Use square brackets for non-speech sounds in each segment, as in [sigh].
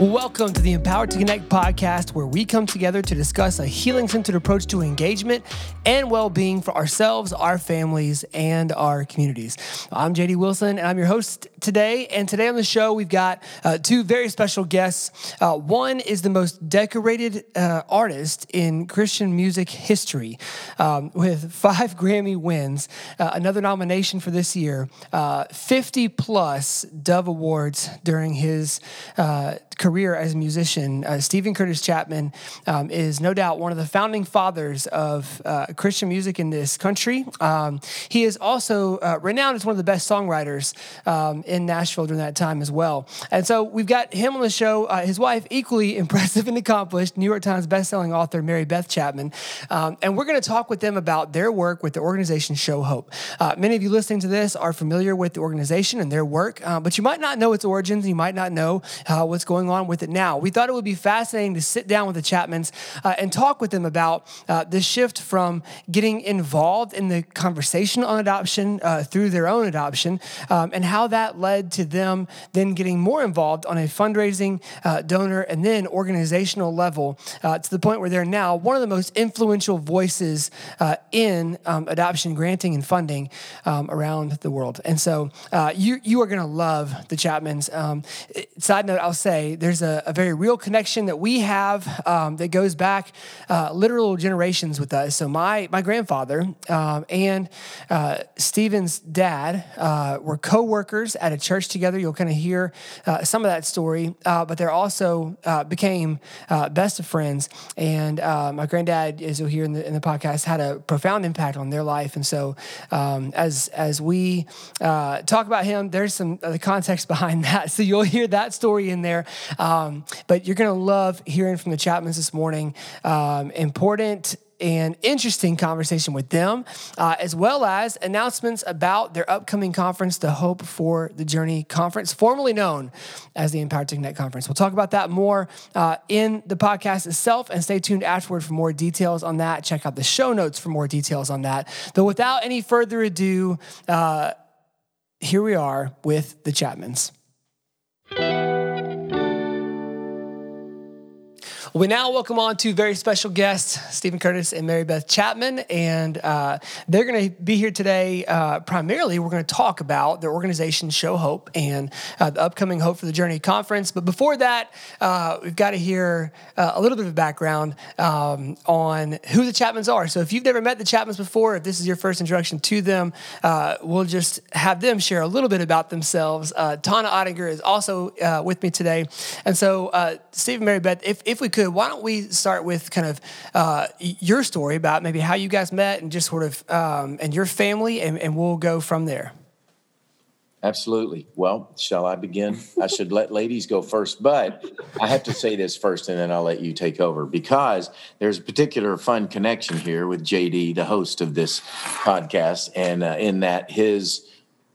Welcome to the Empowered to Connect podcast, where we come together to discuss a healing centered approach to engagement and well being for ourselves, our families, and our communities. I'm JD Wilson, and I'm your host today. And today on the show, we've got uh, two very special guests. Uh, one is the most decorated uh, artist in Christian music history um, with [laughs] five Grammy wins, uh, another nomination for this year, uh, 50 plus Dove Awards during his uh, career as a musician. Steven Curtis Chapman um, is no doubt one of the founding fathers of Christian music in this country. Um, he is also renowned as one of the best songwriters um, in Nashville during that time as well. And so we've got him on the show. Uh, his wife, equally [laughs] impressive and accomplished, New York Times bestselling author Mary Beth Chapman. Um, and we're going to talk with them about their work with the organization Show Hope. Uh, many of you listening to this are familiar with the organization and their work, uh, but you might not know its origins. You might not know what's going on with it now. We thought it would be fascinating to sit down with the Chapmans uh, and talk with them about uh, the shift from getting involved in the conversation on adoption uh, through their own adoption um, and how that led to them then getting more involved on a fundraising, uh, donor, and then organizational level uh, to the point where they're now one of the most influential voices uh, in um, adoption granting and funding um, around the world. And so you, you are going to love the Chapmans. Um, side note, I'll say there's a, a, very real connection that we have um, that goes back uh, literal generations with us. So my my grandfather um, and uh, Steven's dad uh, were co-workers at a church together. You'll kind of hear uh, some of that story, uh, but they're also uh, became best of friends. And my granddad, as you'll hear in the, in the podcast, had a profound impact on their life. And so um, as as we talk about him, there's some the context [laughs] behind that. So you'll hear that story in there. Um, but you're going to love hearing from the Chapmans this morning. Um, important and interesting conversation with them, uh, as well as announcements about their upcoming conference, the Hope for the Journey Conference, formerly known as the Empowered to Connect Conference. We'll talk about that more uh, in the podcast itself, and stay tuned afterward for more details on that. Check out the show notes for more details on that. But without any further ado, uh, here we are with the Chapmans. We now welcome on two very special guests, Steven Curtis and Mary Beth Chapman, and uh, they're going to be here today. Uh, primarily, we're going to talk about their organization, Show Hope, and uh, the upcoming Hope for the Journey conference. But before that, uh, we've got to hear uh, a little bit of background um, on who the Chapmans are. So, if you've never met the Chapmans before, if this is your first introduction to them, uh, we'll just have them share a little bit about themselves. Tana Ottinger is also with me today, and so Steven, Mary Beth, if if we could why don't we start with kind of uh, your story about maybe how you guys met and just sort of um, and your family, and, and we'll go from there. Absolutely. Well, shall I begin? I should let ladies go first, but I have to say this first and then I'll let you take over because there's a particular fun connection here with JD, the host of this podcast, and uh, in that his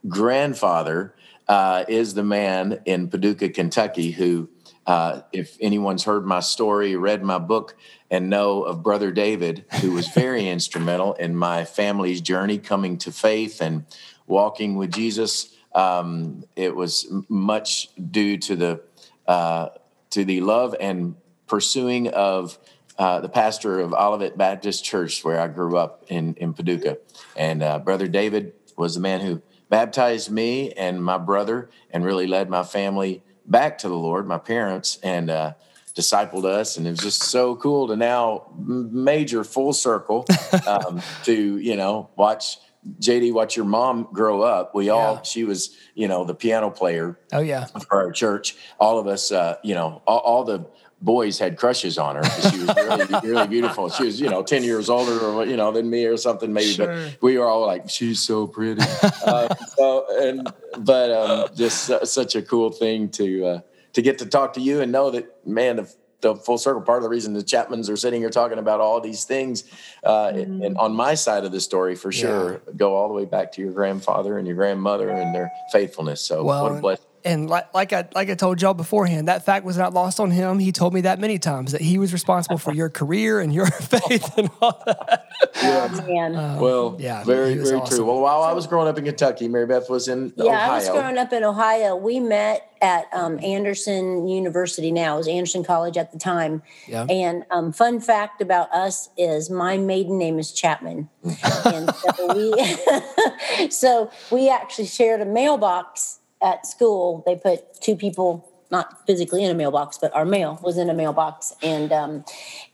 grandfather uh, is the man in Paducah, Kentucky, who uh, if anyone's heard my story, read my book, and know of Brother David, who was very [laughs] instrumental in my family's journey coming to faith and walking with Jesus, um, it was much due to the uh, to the love and pursuing of uh, the pastor of Olivet Baptist Church, where I grew up in in Paducah, and uh, Brother David was the man who baptized me and my brother, and really led my family back to the Lord, my parents, and uh, discipled us. And it was just so cool to now major full circle [laughs] um, to, you know, watch JD, watch your mom grow up. We all, she was, you know, the piano player. Oh, yeah. For our church. All of us, uh, you know, all, all the, boys had crushes on her because she was really, really beautiful. She was, you know, 10 years older or, you know, than me or something maybe, sure. but we were all like, she's so pretty. uh, so, and, but um, just uh, such a cool thing to, uh, to get to talk to you and know that, man, the, the full circle part of the reason the Chapmans are sitting here talking about all these things, uh, mm-hmm. and on my side of the story, for sure, yeah. go all the way back to your grandfather and your grandmother and their faithfulness. So, well, what a blessing And like, like I like I told y'all beforehand, that fact was not lost on him. He told me that many times that he was responsible for your career and your [laughs] faith and all that. Oh, man. Um, Well, yeah, very, very awesome. true. Well, while I was growing up in Kentucky, Mary Beth was in yeah, Ohio. I was growing up in Ohio. We met at um, Anderson University now. It was Anderson College at the time. Yeah. And um, fun fact about us is my maiden name is Chapman. [laughs] and so we, [laughs] so we actually shared a mailbox at school. They put two people not physically in a mailbox, but our mail was in a mailbox, and um,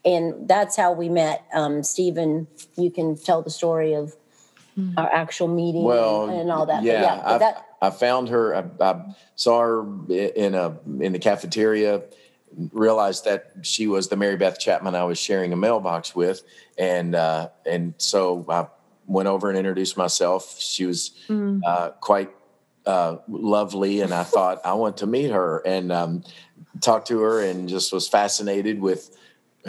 and that's how we met. Um, Steven, you can tell the story of our actual meeting well, and, and all that. But Yeah, yeah, but I, that I found her. I, I saw her in a in the cafeteria. Realized that she was the Mary Beth Chapman I was sharing a mailbox with, and uh, and so I went over and introduced myself. She was uh, quite uh, lovely, and I thought I want to meet her. And um, to her, and just was fascinated with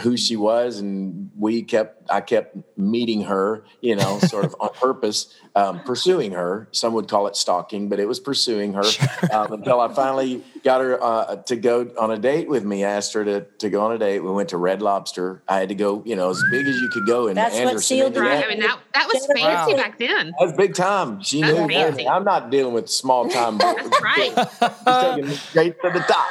who she was. And we kept i kept meeting her you know sort of on purpose um, pursuing her some would call it stalking but it was pursuing her um, until i finally got her uh, to go on a date with me I asked her to, to go on a date we went to red lobster i had to go you know as big as you could go in That's what anderson sealed Right. I mean, that, that was fancy back then. That was big time. She That's knew. fancy. I'm not dealing with small time. [laughs] That's right. She's taking me straight to the top.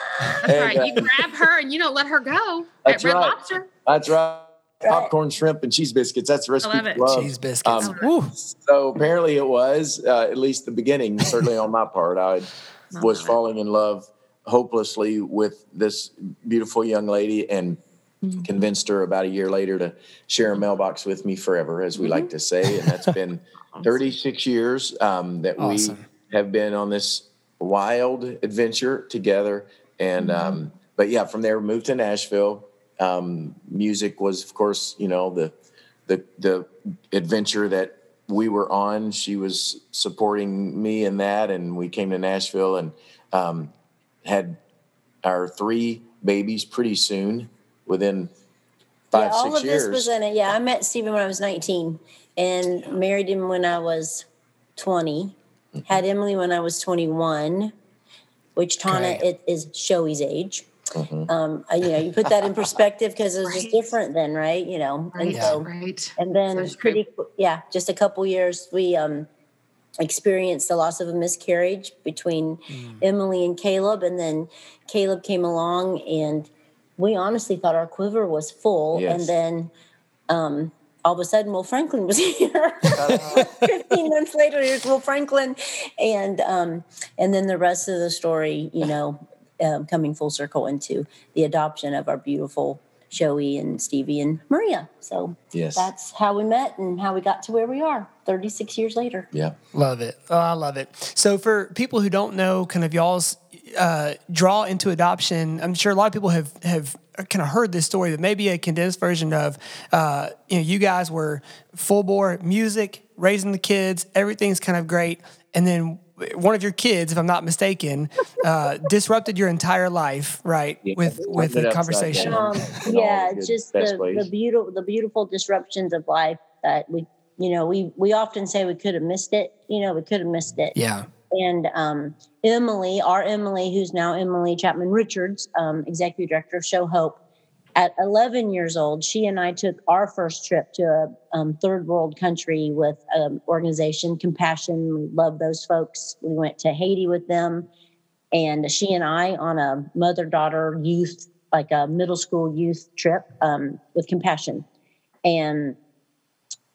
That's right. You grab her and you don't let her go That's at Red right. Lobster. That's right. Popcorn, shrimp, and cheese biscuits. That's the recipe love it. for love. Cheese biscuits. Um, So apparently it was, uh, at least the beginning, certainly on my part. I [laughs] was falling in love hopelessly with this beautiful young lady and convinced her about a year later to share a mailbox with me forever, as we like to say. And that's been [laughs] 36 years um, that Awesome. we have been on this wild adventure together. And, um, but yeah, from there, moved to Nashville. Um, music was, of course, you know, the, the, the adventure that we were on. She was supporting me in that. And we came to Nashville and um, had our three babies pretty soon within five, yeah, all six of years. this was in it. Yeah, I met Steven when I was 19 and married him when I was 20. Mm-hmm. Had Emily when I was 21, which Tana Okay. it is Shaoey's age. Mhm. Um, you know, you put that in perspective because it was just different then, right? You know, and Right. so Right. and then That's pretty yeah just a couple years we um experienced the loss of a miscarriage between emily and caleb and then caleb came along and we honestly thought our quiver was full Yes. and then um all of a sudden will franklin was [laughs] here 15 months later here's will franklin and um and then the rest of the story you know um, coming full circle into the adoption of our beautiful Joey and Stevie and Maria. So Yes. that's how we met and how we got to where we are 36 years later. yeah. Love it. Oh, I love it. So, for people who don't know, kind of y'all's uh, draw into adoption, I'm sure a lot of people have have kind of heard this story, but maybe a condensed version of, uh, you know, you guys were full bore music, raising the kids, everything's kind of great, and then one of your kids, if I'm not mistaken, uh, [laughs] disrupted your entire life, right? Yeah. With with Turned a conversation. Um, [laughs] yeah, just the, ways. the beautiful the beautiful disruptions of life that we you know we we often say we could have missed it. You know, we could have missed it. Yeah. and um, Emily, our Emily, who's now Emily Chapman Richards, um, executive director of Show Hope, at 11 years old, she and I took our first trip to a um, third world country with an organization, Compassion. We love those folks. We went to Haiti with them, and she and I on a mother daughter youth, like a middle school youth trip um, with Compassion, and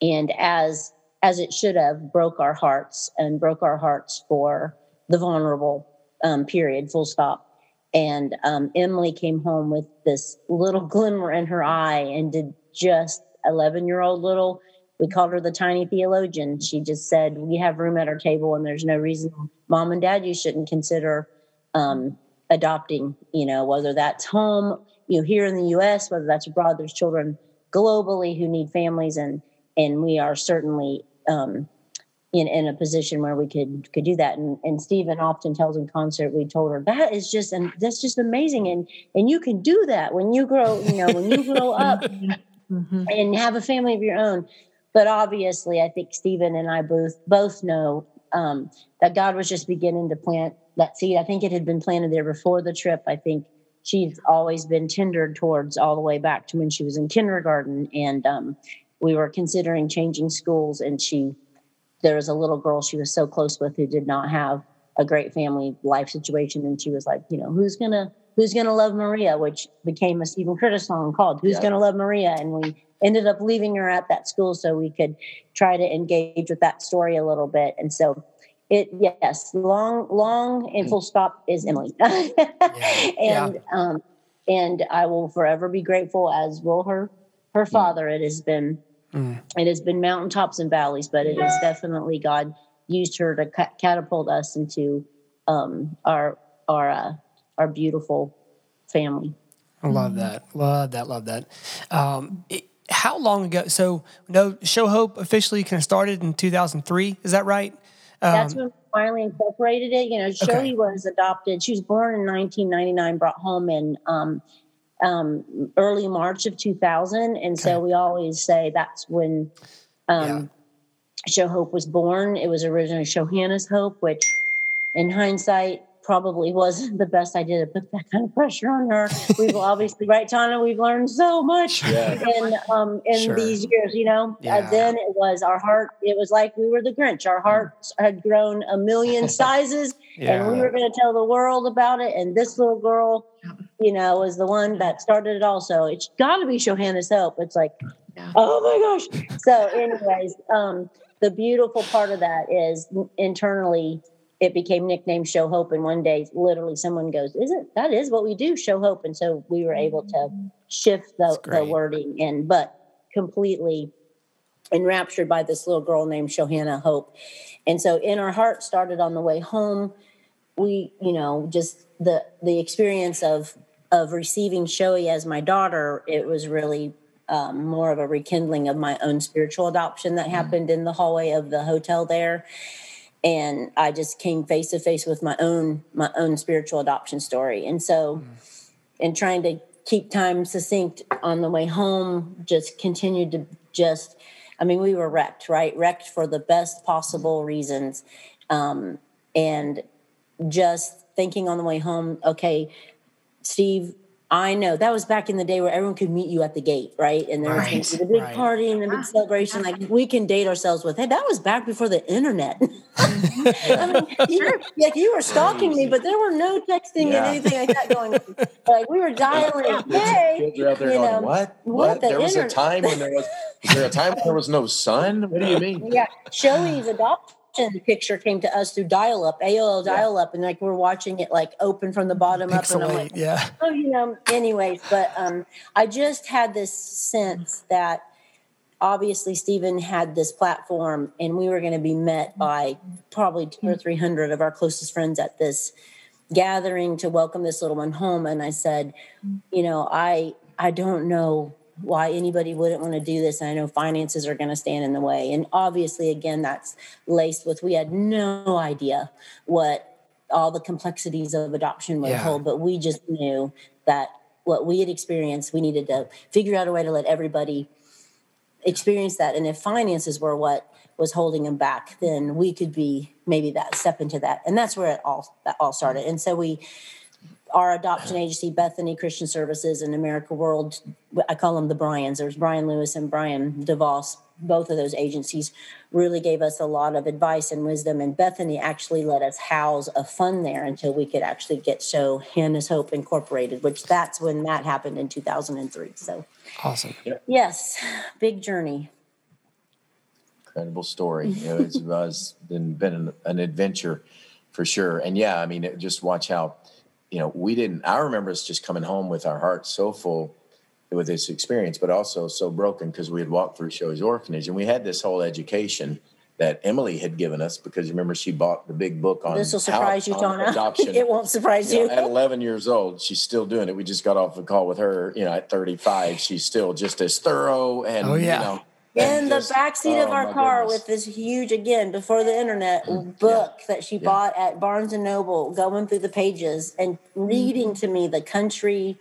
and as as it should have broke our hearts and broke our hearts for the vulnerable um, period full stop and um, emily came home with this little [laughs] glimmer in her eye and did just 11 year old little we called her the tiny theologian. She just said we have room at our table and there's no reason mom and dad you shouldn't consider um, adopting you know whether that's home you know here in the us whether that's abroad. There's children globally who need families and and we are certainly um, in in a position where we could could do that. And and Steven often tells in concert, we told her that is just and that's just amazing, and and you can do that when you grow, you know, when you grow [laughs] up Mhm. and have a family of your own. But obviously, I think Steven and I both both know um, that God was just beginning to plant that seed. I think it had been planted there before the trip. I think she's always been tendered towards all the way back to when she was in kindergarten. And um, we were considering changing schools, and she, there was a little girl she was so close with who did not have a great family life situation. And she was like, you know, who's going to, who's going to love Maria, which became a Steven Curtis song called Who's Yeah. Going to Love Maria? And we ended up leaving her at that school so we could try to engage with that story a little bit. And so it, yes, long, long and full stop is Emily. [laughs] and, um, and I will forever be grateful as will her, her father. It has been, Mm. it has been mountaintops and valleys, but it is definitely God used her to ca- catapult us into, um, our, our, uh, our beautiful family. I love that. Love that. Love that. Um, it- how long ago? So, no, Show Hope officially kind of started in 2003. Is that right? That's Um, when we finally incorporated it. You know, Shaoey Okay. was adopted. She was born in 1999, brought home in um, um, early March of 2000. And so we always say that's when um, Show Hope was born. It was originally Shaohannah's Hope, which in hindsight probably wasn't the best idea to put that kind of pressure on her. We've [laughs] obviously, right, Tana, we've learned so much Yeah. in um in Sure. these years you know Yeah. uh, then it was our heart it was like we were the grinch our hearts had grown a million [laughs] sizes and we were going to tell the world about it and this little girl you know was the one that started it all. So it's got to be Shaohannah's hope it's like Yeah. oh my gosh. So anyways um the beautiful part of that is internally it became nicknamed show hope. And one day literally someone goes isn't that is what we do show hope. And so we were able to shift the, the wording in but completely enraptured by this little girl named Shaohannah hope. And so in our heart started on the way home we you know just the the experience of of receiving Shaoey as my daughter it was really um, more of a rekindling of my own spiritual adoption that happened in the hallway of the hotel there. And i just came face to face with my own my own spiritual adoption story. And so and trying to keep time succinct on the way home just continued to just i mean we were wrecked right? Wrecked for the best possible reasons. Um, and just thinking on the way home okay steve i know that was back in the day where everyone could meet you at the gate right and there Right, be the big right. party and the big ah, celebration like we can date ourselves with hey that was back before the internet [laughs] I mean, [laughs] you, like you were stalking me, but there were no texting Yeah. and anything like that going. on. [laughs] Like we were dialing, hey, Kids are out there you going, know, what? what What? the There was a time when there was, was there a time when there was no sun? What do you mean? yeah, Shaoey's [sighs] adoption picture came to us through dial-up, AOL dial-up, and like we're watching it like open from the bottom up, and I'm like, Yeah. oh, you know, anyways, but um, I just had this sense that obviously Steven had this platform and we were going to be met mm-hmm. by probably two or mm-hmm. 300 of our closest friends at this gathering to welcome this little one home. And I said, mm-hmm. you know, I, I don't know why anybody wouldn't want to do this. And I know finances are going to stand in the way. And obviously, again, that's laced with, we had no idea what all the complexities of adoption would Yeah. hold, but we just knew that what we had experienced, we needed to figure out a way to let everybody experience that. And if finances were what was holding them back, then we could be maybe that step into that. And that's where it all that all started. And so we our adoption [laughs] agency, Bethany Christian Services and America World, I call them the Bryans. There's Brian Lewis and Brian DeVos. Both of those agencies really gave us a lot of advice and wisdom. And Bethany actually let us house a fund there until we could actually get Shaohannah's Hope Incorporated, which that's when that happened in 2003. So, Awesome. yes, big journey. Incredible story. You know, it's, it's been, been an, an adventure for sure. And yeah, I mean, it, just watch how, you know, we didn't, I remember us just coming home with our hearts so full with this experience, but also so broken because we had walked through Shaoey's orphanage and we had this whole education that Emily had given us because remember she bought the big book on This will how- surprise you, Donna. [laughs] adoption. it won't surprise You you. know, at 11 years old, she's still doing it. We just got off a call with her. You know, at 35, she's still just as thorough and Oh, yeah. you know, in and the just- back seat of oh, our car goodness. with this huge, again, before the internet mm, book that she bought at Barnes and Noble, going through the pages and mm-hmm. reading to me the country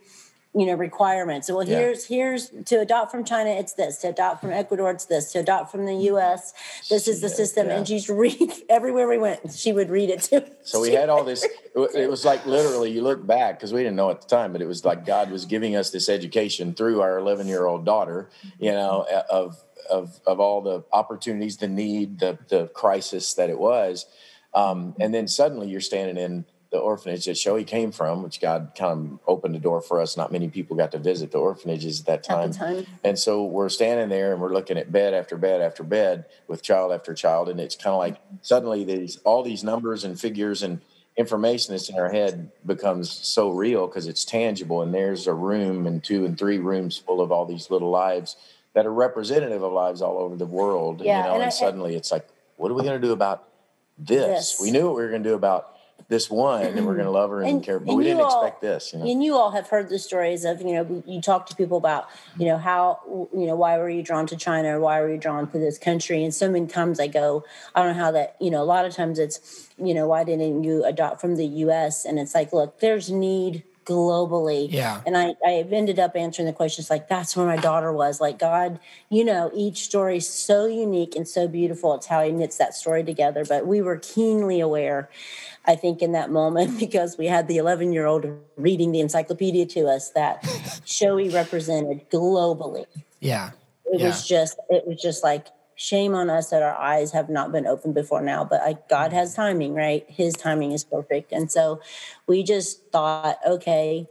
you know requirements well Yeah. here's here's to adopt from china it's this to adopt from ecuador it's this to adopt from the us this is the system yeah. and she's read [laughs] everywhere we went she would read it too So we had all this. [laughs] It it was like literally, you look back because we didn't know at the time, but it was like God was giving us this education through our 11 year old daughter. You know, of of of all the opportunities, the need, the the crisis that it was, um, and then suddenly you're standing in the orphanage that Shaoey came from, which God kind of opened the door for us. Not many people got to visit the orphanages at that time. at time And so we're standing there and we're looking at bed after bed after bed with child after child. And it's kind of like suddenly these all these numbers and figures and information that's in our head becomes so real because it's tangible. And there's a room and two and three rooms full of all these little lives that are representative of lives all over the world. Yeah, you know, and and, I- suddenly it's like, what are we going to do about this? This. We knew what we were going to do about this one and we're going to mm-hmm. love her and, And- care, but and we didn't all- expect this. You know? and you all have heard the stories of you know you talk to people about you know how you know why were you drawn to china or why were you drawn to this country and so many times i go i don't know how that you know a lot of times it's you know why didn't you adopt from the us and it's like look there's need globally Yeah. and I, i've ended up answering the questions like that's where my daughter was like god you know each story is so unique and so beautiful it's how he knits that story together but we were keenly aware I think in that moment [laughs] because we had the 11 year old reading the encyclopedia to us that [laughs] Shaoey represented globally. Yeah. It Yeah. was just, it was just like shame on us that our eyes have not been opened before now. But I, God has timing, right? His timing is perfect, and so we just thought, okay,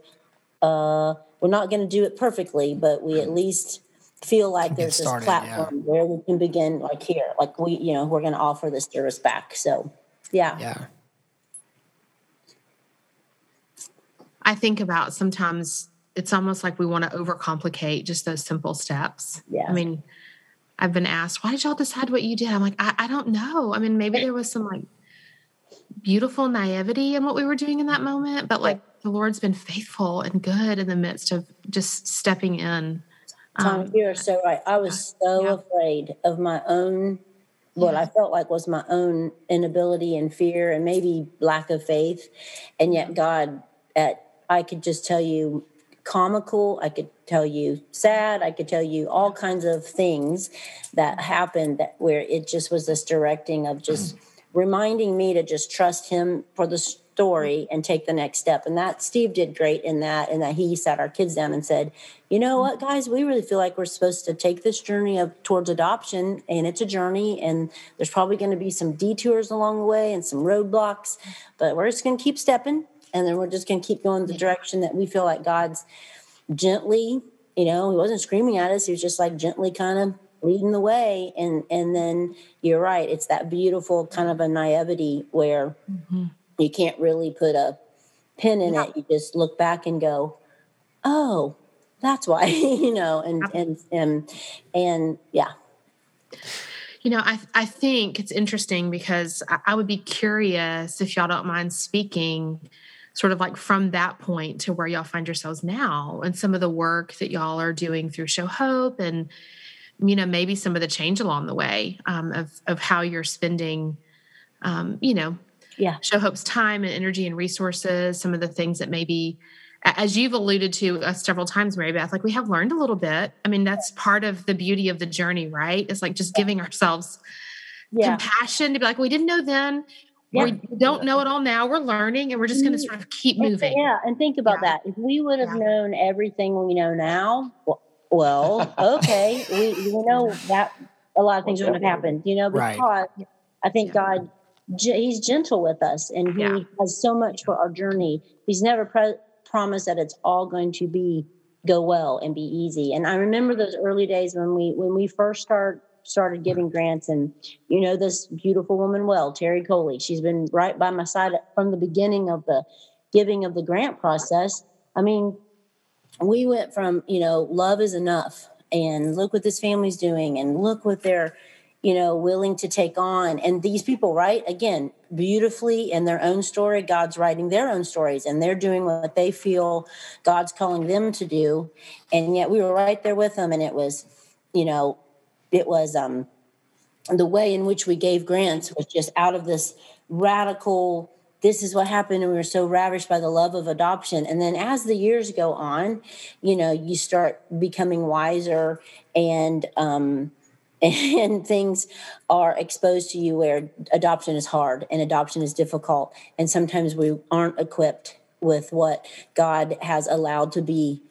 uh, we're not going to do it perfectly, but we at least feel like get there's this started, yeah. platform where we can begin, like here, like we, you know, we're going to offer this service back. So, yeah. Yeah. I think about sometimes it's almost like we want to overcomplicate just those simple steps. Yeah. I mean, I've been asked, why did y'all decide what you did? I'm like, I, I don't know. I mean, maybe there was some like beautiful naivety in what we were doing in that moment, but like the Lord's been faithful and good in the midst of just stepping in. Tom, Um, you're so right. I was [sighs] so Yeah. afraid of my own, what I felt like was my own inability and fear and maybe lack of faith. And yet, God, at I could just tell you comical, I could tell you sad, I could tell you all kinds of things that happened that where it just was this directing of just mm-hmm. reminding me to just trust him for the story mm-hmm. and take the next step. And that Steve did great in that, and that he sat our kids down and said, you know what, mm-hmm. guys, we really feel like we're supposed to take this journey of towards adoption, and it's a journey, and there's probably going to be some detours along the way and some roadblocks, but we're just going to keep stepping, and then we're just going to keep going the direction that we feel like God's gently, you know, he wasn't screaming at us, he was just like gently kind of leading the way and and then you're right it's that beautiful kind of a naivety where mm-hmm. you can't really put a pin in it you just look back and go oh that's why [laughs] you know and and and and yeah. You know, I I think it's interesting because I, I would be curious if y'all don't mind speaking, sort of like from that point to where y'all find yourselves now, and some of the work that y'all are doing through Show Hope, and you know maybe some of the change along the way um, of of how you're spending, um, you know, yeah Show Hope's time and energy and resources. Some of the things that maybe as you've alluded to uh, several times, Mary Beth, like we have learned a little bit. I mean, that's part of the beauty of the journey, right? It's like just giving ourselves yeah compassion to be like, we didn't know then. Yeah. We don't know it all now. We're learning and we're just going to mm-hmm. sort of keep moving. yeah and think about Yeah. that if we would have Yeah. known everything we know now well, [laughs] okay we, we know that a lot of things wouldn't have happened you know Right. because i think god he's gentle with us and he has so much for our journey he's never pre- promised that it's all going to be go well and be easy and i remember those early days when we when we first start started giving grants and you know this beautiful woman well terry coley. She's been right by my side from the beginning of the giving of the grant process. I mean we went from you know love is enough and look what this family's doing and look what they're you know willing to take on. And these people right again beautifully in their own story. God's writing their own stories and they're doing what they feel god's calling them to do. And yet we were right there with them and it was you know it was um the way in which we gave grants was just out of this radical this is what happened and we were so ravished by the love of adoption. And then as the years go on you know you start becoming wiser and um [laughs] and things are exposed to you where adoption is hard and adoption is difficult. And sometimes we aren't equipped with what god has allowed to be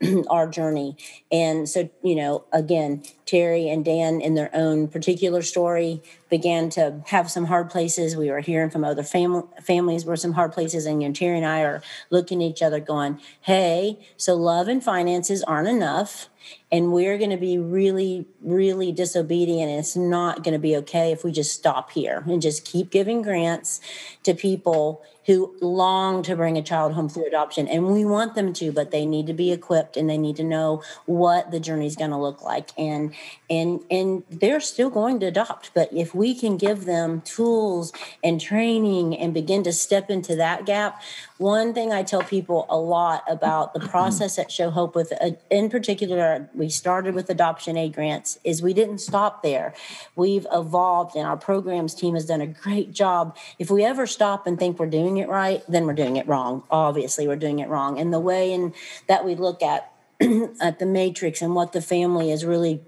[clears throat] our journey. And so, you know, again, Terry and Dan, in their own particular story, began to have some hard places. We were hearing from other fam- families were some hard places, and you know, Terry and I are looking at each other, going, "Hey, so love and finances aren't enough." And we're going to be really, really disobedient. And it's not going to be okay if we just stop here and just keep giving grants to people who long to bring a child home through adoption. And we want them to, but they need to be equipped and they need to know what the journey is going to look like. And and and they're still going to adopt. But if we can give them tools and training and begin to step into that gap, one thing I tell people a lot about the [clears throat] process at Show Hope with uh, in particular, we started with adoption aid grants, is we didn't stop there. We've evolved and our programs team has done a great job. If we ever stop and think we're doing it right, then we're doing it wrong. Obviously, we're doing it wrong. And the way in that we look at [clears throat] at the matrix and what the family is really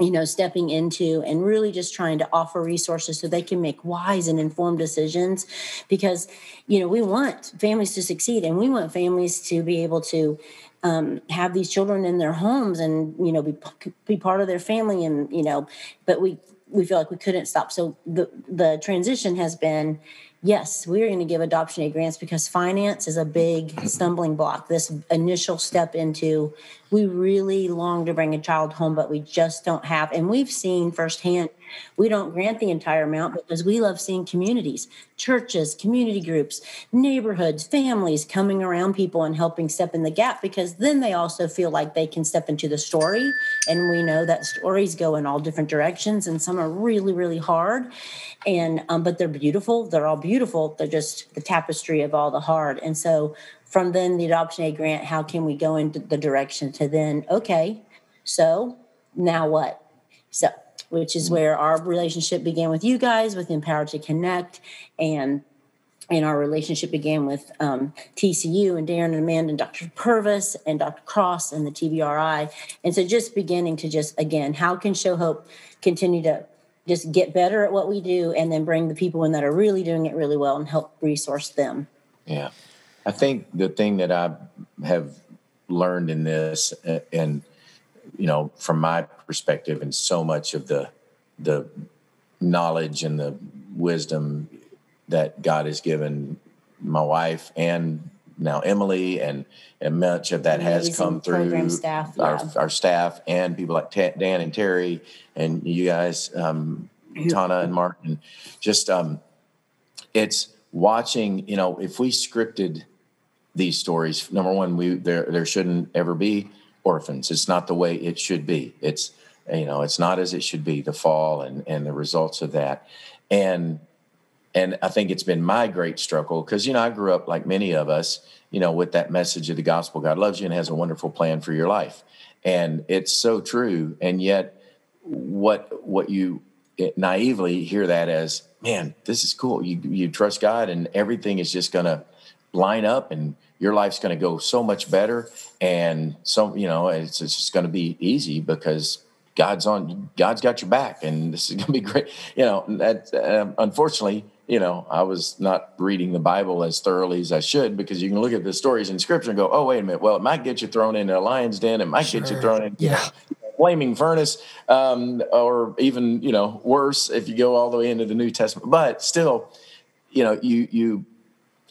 you know stepping into and really just trying to offer resources so they can make wise and informed decisions because you know we want families to succeed and we want families to be able to um, have these children in their homes and you know be be part of their family and you know but we we feel like we couldn't stop so the the transition has been yes, we're going to give adoption aid grants because finance is a big stumbling block. This initial step into we really long to bring a child home, but we just don't have. And we've seen firsthand we don't grant the entire amount because we love seeing communities, churches, community groups, neighborhoods, families coming around people and helping step in the gap because then they also feel like they can step into the story. And we know that stories go in all different directions and some are really, really hard. And, um, but they're beautiful. They're all beautiful. They're just the tapestry of all the hard. And so from then the adoption aid grant, how can we go into the direction to then, okay, so now what? So which is where our relationship began with you guys with Empowered to Connect and and our relationship began with um, TCU and Darren and Amanda and Dr. Purvis and Dr. Cross and the TBRI. And so just beginning to just, again, how can Show Hope continue to just get better at what we do and then bring the people in that are really doing it really well and help resource them? Yeah. I think the thing that I have learned in this and you know, from my perspective, and so much of the the knowledge and the wisdom that God has given my wife and now Emily and and much of that Amazing has come through staff, yeah. our, our staff and people like Dan and Terry and you guys, um, Tana and Martin. Just um, it's watching. You know, if we scripted these stories, number one, we there there shouldn't ever be orphans. It's not the way it should be. It's you know, it's not as it should be. The fall and and the results of that, and and I think it's been my great struggle because you know I grew up like many of us, you know, with that message of the gospel. God loves you and has a wonderful plan for your life, and it's so true. And yet, what what you eh, naively hear that as, man, this is cool. You you trust God and everything is just going to line up and your life's going to go so much better. And so you know it's, it's just going to be easy because god's on god's got your back and [laughs] this is going to be great. You know that um, unfortunately you know i was not reading the bible as thoroughly as i should because you can look at the stories in scripture and go oh wait a minute. Well it might get you thrown into a lion's den. It might sure. get you thrown in yeah. flaming furnace um, or even you know worse if you go all the way into the new testament. But still you know you you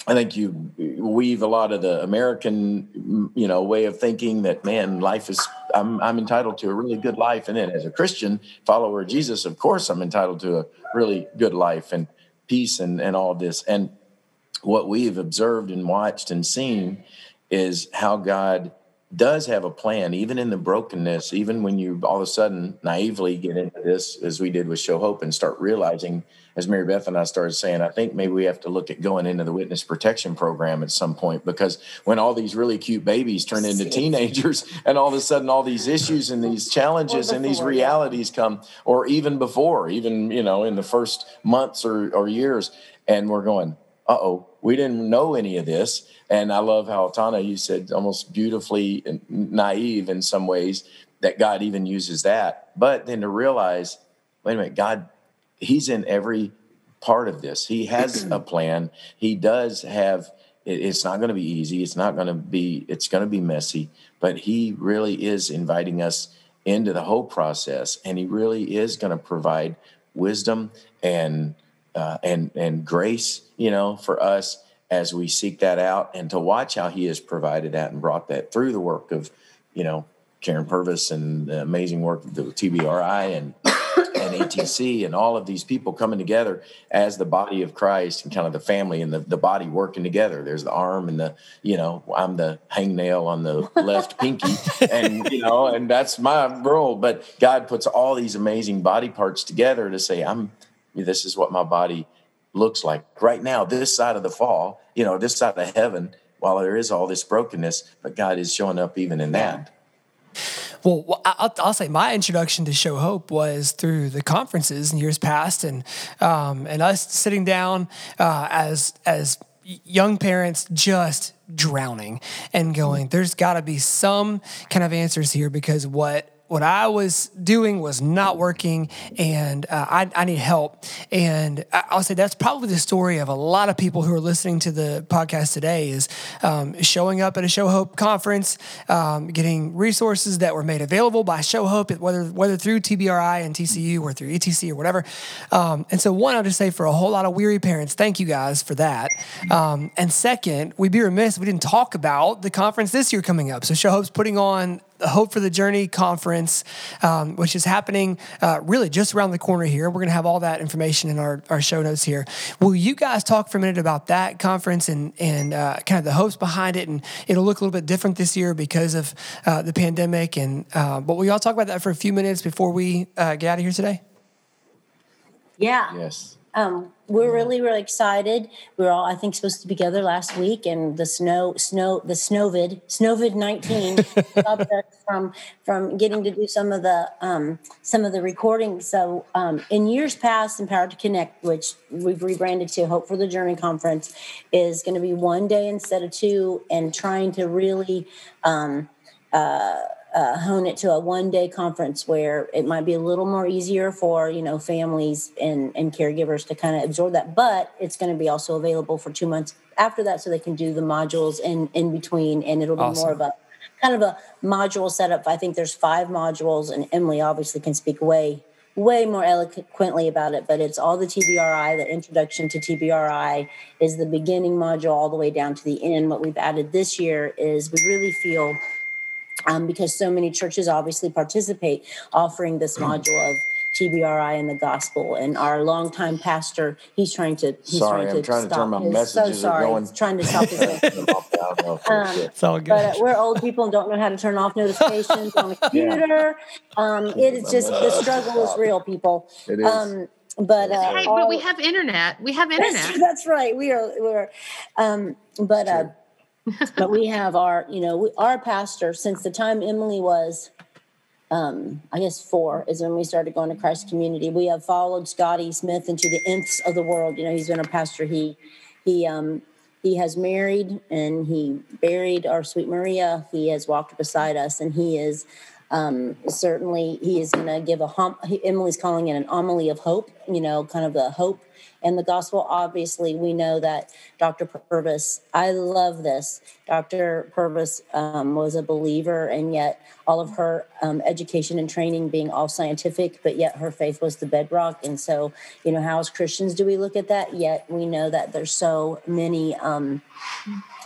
I think you weave a lot of the American, mm, you know, way of thinking that man, life is I'm I'm entitled to a really good life, and then as a Christian follower of Jesus, of course, I'm entitled to a really good life and peace and and all this. And what we've observed and watched and seen is how God does have a plan, even in the brokenness, even when you all of a sudden naively get into this, as we did with Show Hope, and start realizing, as Mary Beth and I started saying, I think maybe we have to look at going into the witness protection program at some point because when all these really cute babies turn into teenagers [laughs] and all of a sudden all these issues and these challenges and these realities come, or even before, even, you know, in the first months or, or years, and we're going, uh oh, we didn't know any of this. And I love how Tana, you said almost beautifully naive in some ways that God even uses that. But then to realize, wait a minute, God, He's in every part of this. He has a [clears throat] plan. He does have. It's not going to be easy. It's not going to be. It's going to be messy. But He really is inviting us into the whole process, and He really is going to provide wisdom and uh, and and grace, you know, for us as we seek that out, and to watch how He has provided that and brought that through the work of, you know, Karyn Purvis and the amazing work of the TBRI and and ATC and all of these people coming together as the body of Christ and kind of the family and the, the body working together. There's the arm and the, you know, I'm the hangnail on the left [laughs] pinky and, you know, and that's my role. But God puts all these amazing body parts together to say, I'm, this is what my body looks like right now, this side of the fall, you know, this side of heaven, while there is all this brokenness, but God is showing up even in that. Well, I'll, I'll, say my introduction to Show Hope was through the conferences in years past, and um, and us sitting down uh, as as young parents just drowning and going. There's got to be some kind of answers here because what what I was doing was not working and uh, I, I, need help. And I'll say that's probably the story of a lot of people who are listening to the podcast today is um, showing up at a Show Hope conference, um, getting resources that were made available by Show Hope, whether, whether through TBRI and TCU or through ETC or whatever. Um, and so one, I'll just say for a whole lot of weary parents, thank you guys for that. Um, and second, we'd be remiss if we didn't talk about the conference this year coming up. So Show Hope's putting on the Hope for the Journey conference, um, which is happening uh, really just around the corner here. We're going to have all that information in our, our show notes here. Will you guys talk for a minute about that conference and, and uh, kind of the hopes behind it? And it'll look a little bit different this year because of uh, the pandemic. And uh, But will y'all talk about that for a few minutes before we uh, get out of here today? Yeah. Yes. Um, we're really really excited. We are all I think supposed to be together last week, and the snow snow the snowvid snowvid nineteen [laughs] stopped us from from getting to do some of the um, some of the recording. So um, in years past, Empowered to Connect, which we've rebranded to Hope for the Journey Conference, is going to be one day instead of two, and trying to really. Um, uh, uh, hone it to a one day conference where it might be a little more easier for you know families and, and caregivers to kind of absorb that but it's going to be also available for two months after that so they can do the modules in in between and it'll be awesome. more of a kind of a module setup i think there's five modules and emily obviously can speak way way more eloquently about it but it's all the tbri the introduction to tbri is the beginning module all the way down to the end what we've added this year is we really feel um, because so many churches obviously participate, offering this module of TBRI and the gospel. And our longtime pastor, he's trying to. He's sorry, trying I'm to trying to turn my his, messages so sorry, going. trying to stop his. [laughs] um, it's all good. But uh, we're old people and don't know how to turn off notifications on the [laughs] computer. Yeah. Um, it is just the struggle is real, people. It is. Um, but uh, hey, all, but we have internet. We have [laughs] internet. That's, that's right. We are. We're. Um, but. Uh, but we have our, you know, we, our pastor since the time Emily was, um, I guess four is when we started going to Christ Community. We have followed Scotty Smith into the nths of the world. You know, he's been a pastor. He he um, he has married and he buried our sweet Maria. He has walked beside us, and he is um, certainly he is going to give a hum. Emily's calling it an homily of hope. You know, kind of the hope and the gospel. Obviously, we know that Dr. Purvis, I love this. Dr. Purvis um, was a believer, and yet all of her um, education and training being all scientific, but yet her faith was the bedrock. And so, you know, how as Christians do we look at that? Yet we know that there's so many. Um,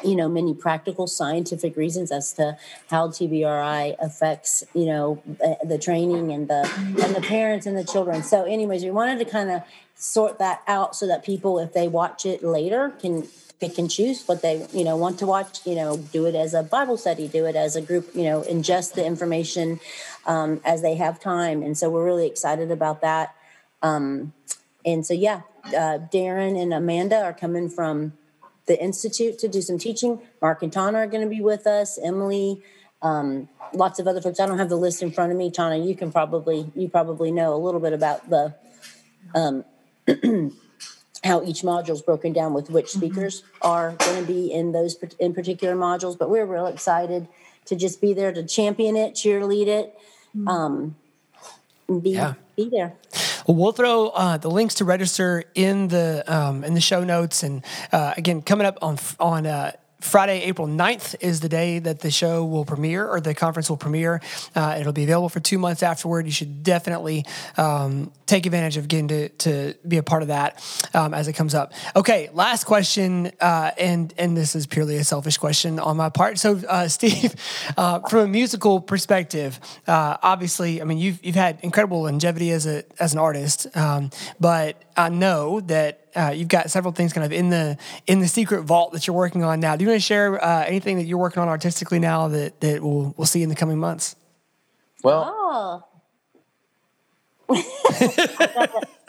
you know many practical scientific reasons as to how TBRI affects you know the training and the and the parents and the children. So, anyways, we wanted to kind of sort that out so that people, if they watch it later, can pick and choose what they you know want to watch. You know, do it as a Bible study, do it as a group. You know, ingest the information um, as they have time, and so we're really excited about that. Um, and so, yeah, uh, Darren and Amanda are coming from the institute to do some teaching. Mark and Tana are going to be with us. Emily. Um, lots of other folks. I don't have the list in front of me. Tana, you can probably you probably know a little bit about the um, [clears throat] how each module is broken down with which speakers mm-hmm. are going to be in those in particular modules. But we're real excited to just be there to champion it, cheerlead it, mm-hmm. um, be yeah. be there. Well, throw uh, the links to register in the um, in the show notes, and uh, again, coming up on on uh, Friday, April 9th is the day that the show will premiere or the conference will premiere. Uh, it'll be available for two months afterward. You should definitely um, take advantage of getting to, to be a part of that um, as it comes up. Okay, last question, uh, and and this is purely a selfish question on my part. So, uh, [laughs] Steve, uh, from a musical perspective, uh, obviously, I mean you've you've had incredible longevity as a as an artist, um, but I know that uh, you've got several things kind of in the in the secret vault that you're working on now. Do you want to share uh, anything that you're working on artistically now that that we'll we'll see in the coming months? Well, oh. [laughs]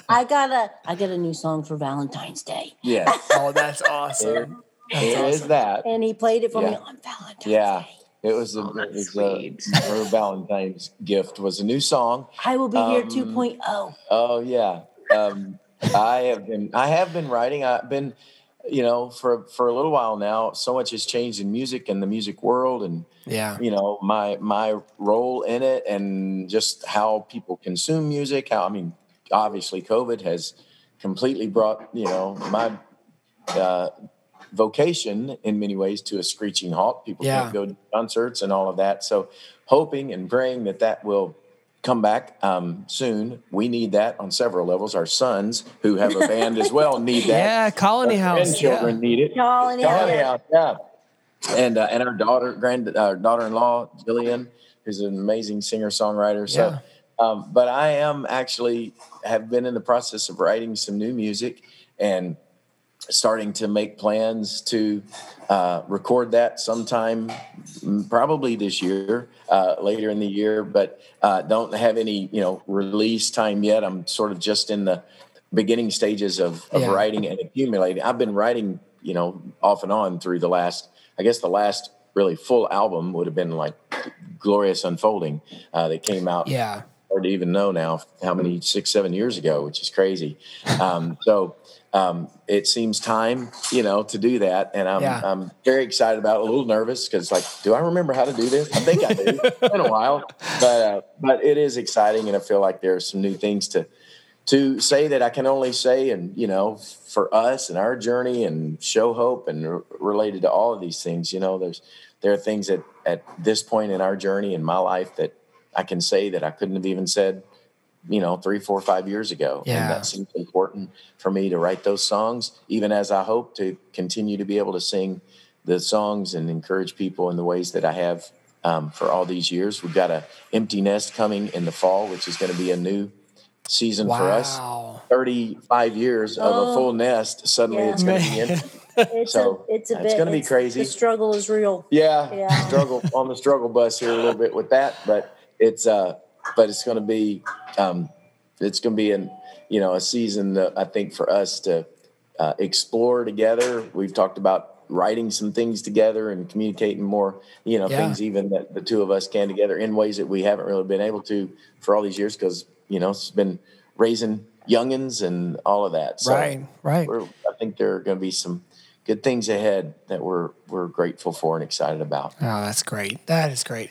I got a I got a new song for Valentine's Day. Yeah. oh, that's awesome. There, awesome. that. And he played it for yeah. me on Valentine's yeah. Day. It was, a, oh, it was a, her Valentine's gift was a new song. I will be um, here 2.0. Oh yeah. Um, I have been I have been writing. I've been, you know, for for a little while now. So much has changed in music and the music world, and yeah, you know, my my role in it, and just how people consume music. How I mean, obviously, COVID has completely brought you know my uh, vocation in many ways to a screeching halt. People yeah. can't go to concerts and all of that. So, hoping and praying that that will come back um, soon. We need that on several levels. Our sons, who have a band as well, need that. Yeah, Colony our House. Children yeah. need it. Colony, Colony House. Yeah. And uh, and our daughter, grand uh, daughter-in-law, Jillian, who's an amazing singer-songwriter. So, yeah. um, but I am actually have been in the process of writing some new music and starting to make plans to uh, record that sometime, mm, probably this year, uh, later in the year, but uh, don't have any, you know, release time yet. I'm sort of just in the beginning stages of, of yeah. writing and accumulating. I've been writing, you know, off and on through the last, I guess the last really full album would have been like Glorious Unfolding uh, that came out. Yeah. Hard to even know now how many six, seven years ago, which is crazy. Um, so, um, it seems time, you know, to do that. And I'm, yeah. I'm very excited about it, a little nervous because like, do I remember how to do this? I think I do. it's been a while, but, uh, but it is exciting. And I feel like there's some new things to, to say that I can only say, and, you know, for us and our journey and show hope and r- related to all of these things, you know, there's, there are things that at this point in our journey in my life that I can say that I couldn't have even said you know, three, four, five years ago. Yeah. And that seems important for me to write those songs, even as I hope to continue to be able to sing the songs and encourage people in the ways that I have um, for all these years. We've got a empty nest coming in the fall, which is going to be a new season wow. for us. 35 years oh, of a full nest. Suddenly yeah. it's going to be empty. It's so a, it's a it's going to be crazy. The struggle is real. Yeah, yeah. struggle on the struggle bus here a little bit with that, but it's uh but it's going to be um, it's going to be an you know a season that I think for us to uh, explore together. We've talked about writing some things together and communicating more you know yeah. things even that the two of us can together in ways that we haven't really been able to for all these years because you know it's been raising youngins and all of that. So right, right. I think there are going to be some good things ahead that we're we're grateful for and excited about. Oh, that's great. That is great.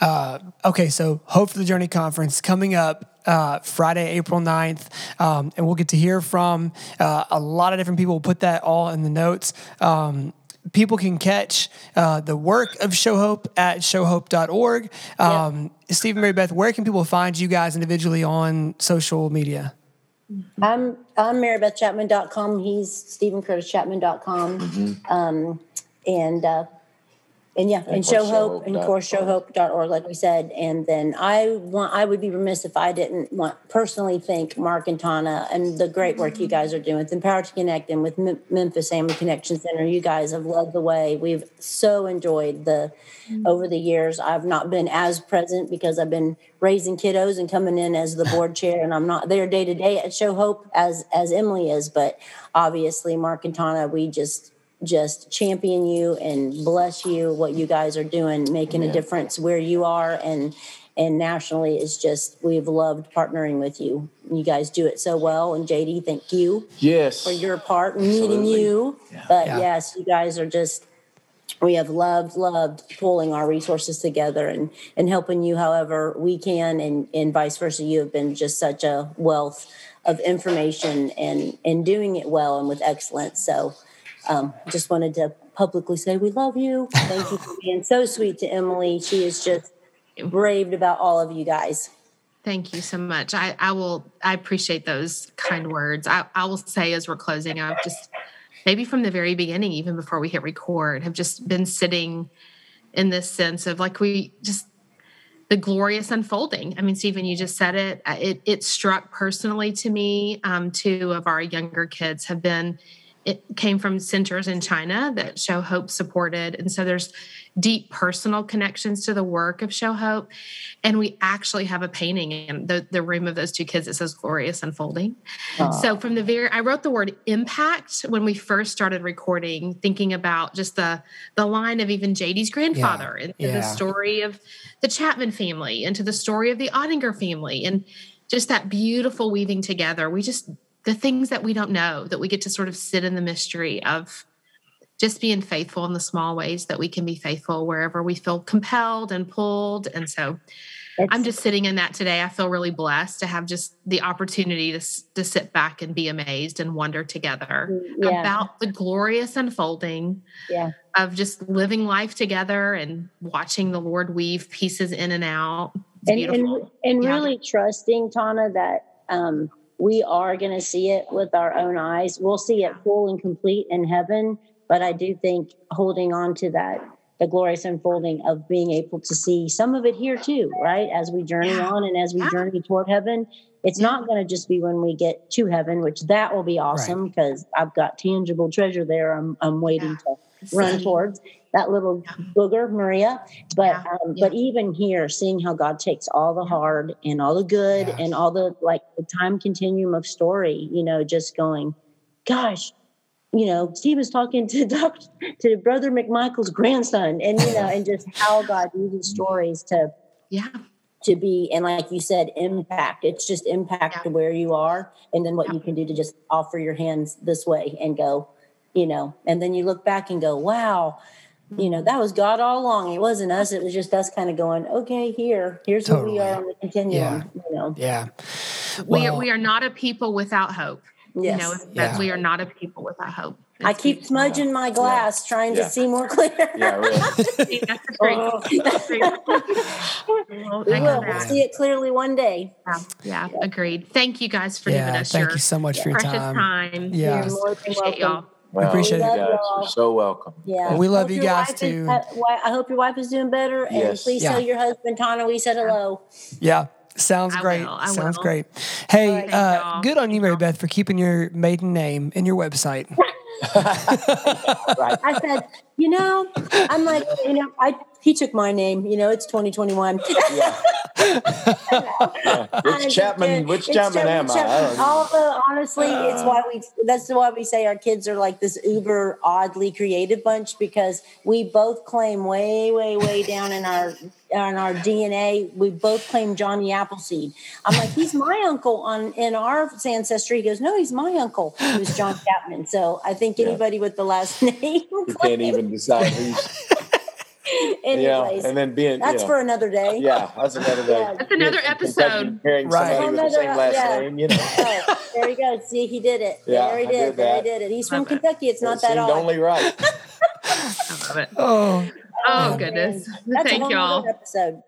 Uh, okay, so Hope for the Journey conference coming up uh, Friday, April 9th, um, and we'll get to hear from uh, a lot of different people. We'll put that all in the notes. Um, people can catch uh, the work of Show Hope at showhope.org. Um, yeah. Steven Mary Beth, where can people find you guys individually on social media? I'm I'm marybethchapman.com. He's StevenCurtisChapman.com. Mm-hmm. Um, and uh, and yeah, and, and show hope, and of course showhope.org, like we said. And then I want, I would be remiss if I didn't want personally thank Mark and Tana and the great work you guys are doing with Empower to Connect and with Memphis Family Connection Center. You guys have led the way. We've so enjoyed the mm-hmm. over the years. I've not been as present because I've been raising kiddos and coming in as the board [laughs] chair, and I'm not there day to day at Show Hope as as Emily is. But obviously, Mark and Tana, we just just champion you and bless you what you guys are doing making yeah. a difference where you are and and nationally is just we've loved partnering with you. You guys do it so well, and JD, thank you Yes. for your part in meeting Absolutely. you. But Yeah. yes, you guys are just we have loved loved pulling our resources together and and helping you however we can and and vice versa you have been just such a wealth of information and and doing it well and with excellence so um, just wanted to publicly say we love you thank you for being so sweet to emily she is just braved about all of you guys Thank you so much. I, I will I appreciate those kind words. I, I will say as we're closing, I've just maybe from the very beginning, even before we hit record, have just been sitting in this sense of like we just the glorious unfolding. I mean, Steven, you just said it. Uh, It it struck personally to me. Um, two of our younger kids have been. It came from centers in China that Show Hope supported, and so there's deep personal connections to the work of Show Hope. And we actually have a painting in the, the room of those two kids that says "Glorious Unfolding." Ah. So from the very, I wrote the word impact when we first started recording, thinking about just the the line of even JD's grandfather and, and Yeah. the story of the Chapman family, and to the story of the Ottinger family, and just that beautiful weaving together. We just the things that we don't know that we get to sort of sit in the mystery of just being faithful in the small ways that we can be faithful wherever we feel compelled and pulled. And so I'm just sitting in that today. I feel really blessed to have just the opportunity to, to sit back and be amazed and wonder together yeah about the glorious unfolding yeah of just living life together and watching the Lord weave pieces in and out. It's and, beautiful. and, and Yeah. really trusting Tana that um, we are going to see it with our own eyes. We'll see it full and complete in heaven, but I do think holding on to that the glorious unfolding of being able to see some of it here too, right? As we journey Yeah. on and as we Yeah. journey toward heaven, it's not going to just be when we get to heaven, which that will be awesome because I've got tangible treasure there. I'm I'm waiting Yeah. to run towards that little Yeah. booger Maria. But Yeah. um, Yeah. but even here, seeing how God takes all the hard and all the good Yeah. and all the like the time continuum of story, you know, just going, gosh, you know, Steven's talking to [laughs] Dr. to Brother McMichael's grandson, and you know, and just how God uses [laughs] stories to Yeah. to be and like you said impact it's just impact Yeah. to where you are and then what Yeah. you can do to just offer your hands this way and go you know and then you look back and go wow you know that was god all along it wasn't us it was just us kind of going okay here here's who we are on the continuum you know Yeah. we, are, we are not a people without hope. yes You know, that Yeah. we are not a people without hope. i keep beautiful. smudging my glass trying Yeah. to see more clear [laughs] Yeah, really. [laughs] That's great. Oh. Great. We'll We will that. see it clearly one day Yeah, yeah, agreed. Thank you guys for giving us Thank your you so much for your precious time. time. Yeah. You're more than Appreciate y'all. Welcome. Well, appreciate you it. guys Love are y'all. so welcome. Yeah. We love you guys wife is- too. uh, I hope your wife is doing better. And please Yeah. tell your husband, Tana, we said hello. Yeah. Sounds I great. will, I Sounds will. great. Hey, All right. uh, good on you, Mary. Beth, for keeping your maiden name in your website. [laughs] [laughs] Right. I said, you know, I'm like, you know, I he took my name. You know, it's 2021. [laughs] Yeah. Yeah. [laughs] Which Chapman? Which Chapman am I? I. Although honestly, it's why we that's why we say our kids are like this uber oddly creative bunch because we both claim way, way, way down in our in our DNA, we both claim Johnny Appleseed. I'm like, he's my uncle on in our ancestry. He goes, no, he's my uncle. He was John Chapman. So I think Yeah. anybody with the last [laughs] name, You can't even decide who's. Anyways, yeah, and then being. that's you know, for another day. Yeah, that's another day. Yeah. That's another Being episode. Hearing Right. somebody with the same last yeah. name, you know. Oh, there you go. See, he did it. Yeah, there he I did. did there he did it. He's from Love. Kentucky. It's It not that seemed odd. only right. [laughs] I love it. Oh, Oh, oh man. goodness. That's Thank whole y'all. nother episode.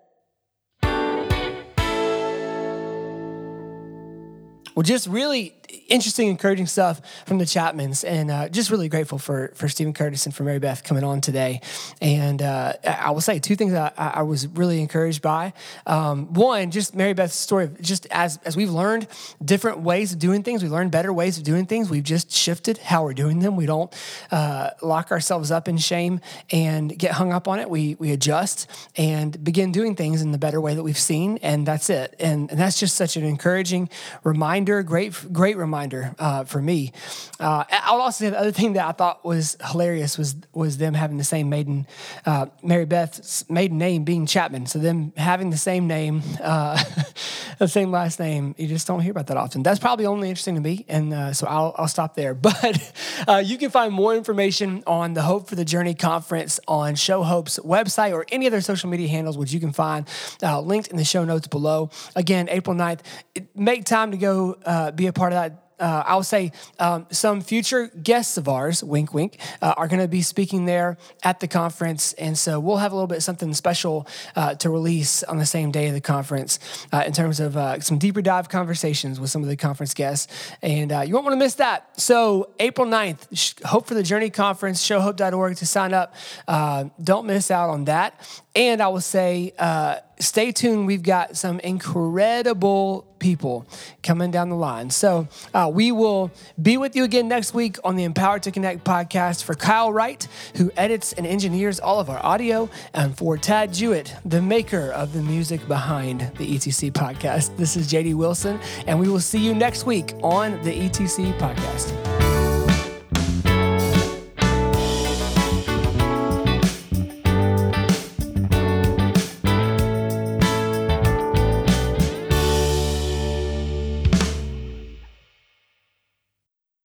well, just really interesting, encouraging stuff from the Chapmans, and uh, just really grateful for for Steven Curtis and for Mary Beth coming on today. And uh, I will say two things I, I was really encouraged by. Um, one, just Mary Beth's story. Just as as we've learned different ways of doing things, we learned better ways of doing things. We've just shifted how we're doing them. We don't uh, lock ourselves up in shame and get hung up on it. We we adjust and begin doing things in the better way that we've seen, and that's it. And, and that's just such an encouraging reminder, great great reminder reminder uh, for me. Uh, I'll also say the other thing that I thought was hilarious was was them having the same maiden, uh, Mary Beth's maiden name being Chapman. So them having the same name, uh, [laughs] the same last name, you just don't hear about that often. That's probably only interesting to me, and uh, so I'll, I'll stop there. [laughs] But uh, you can find more information on the Hope for the Journey conference on Show Hope's website or any other social media handles, which you can find linked in the show notes below. Again, April 9th. Make time to go uh, be a part of that uh, I'll say um, some future guests of ours, wink, wink, uh, are going to be speaking there at the conference. And so we'll have a little bit something special uh, to release on the same day of the conference uh, in terms of uh, some deeper dive conversations with some of the conference guests. And uh, you won't want to miss that. So, April 9th, Hope for the Journey Conference, showhope.org to sign up. don't miss out on that. And I will say, stay tuned. We've got some incredible people coming down the line. So uh, we will be with you again next week on the Empowered to Connect podcast for Kyle Wright, who edits and engineers all of our audio, and for Tad Jewett, the maker of the music behind the ETC podcast. This is JD Wilson, and we will see you next week on the ETC podcast.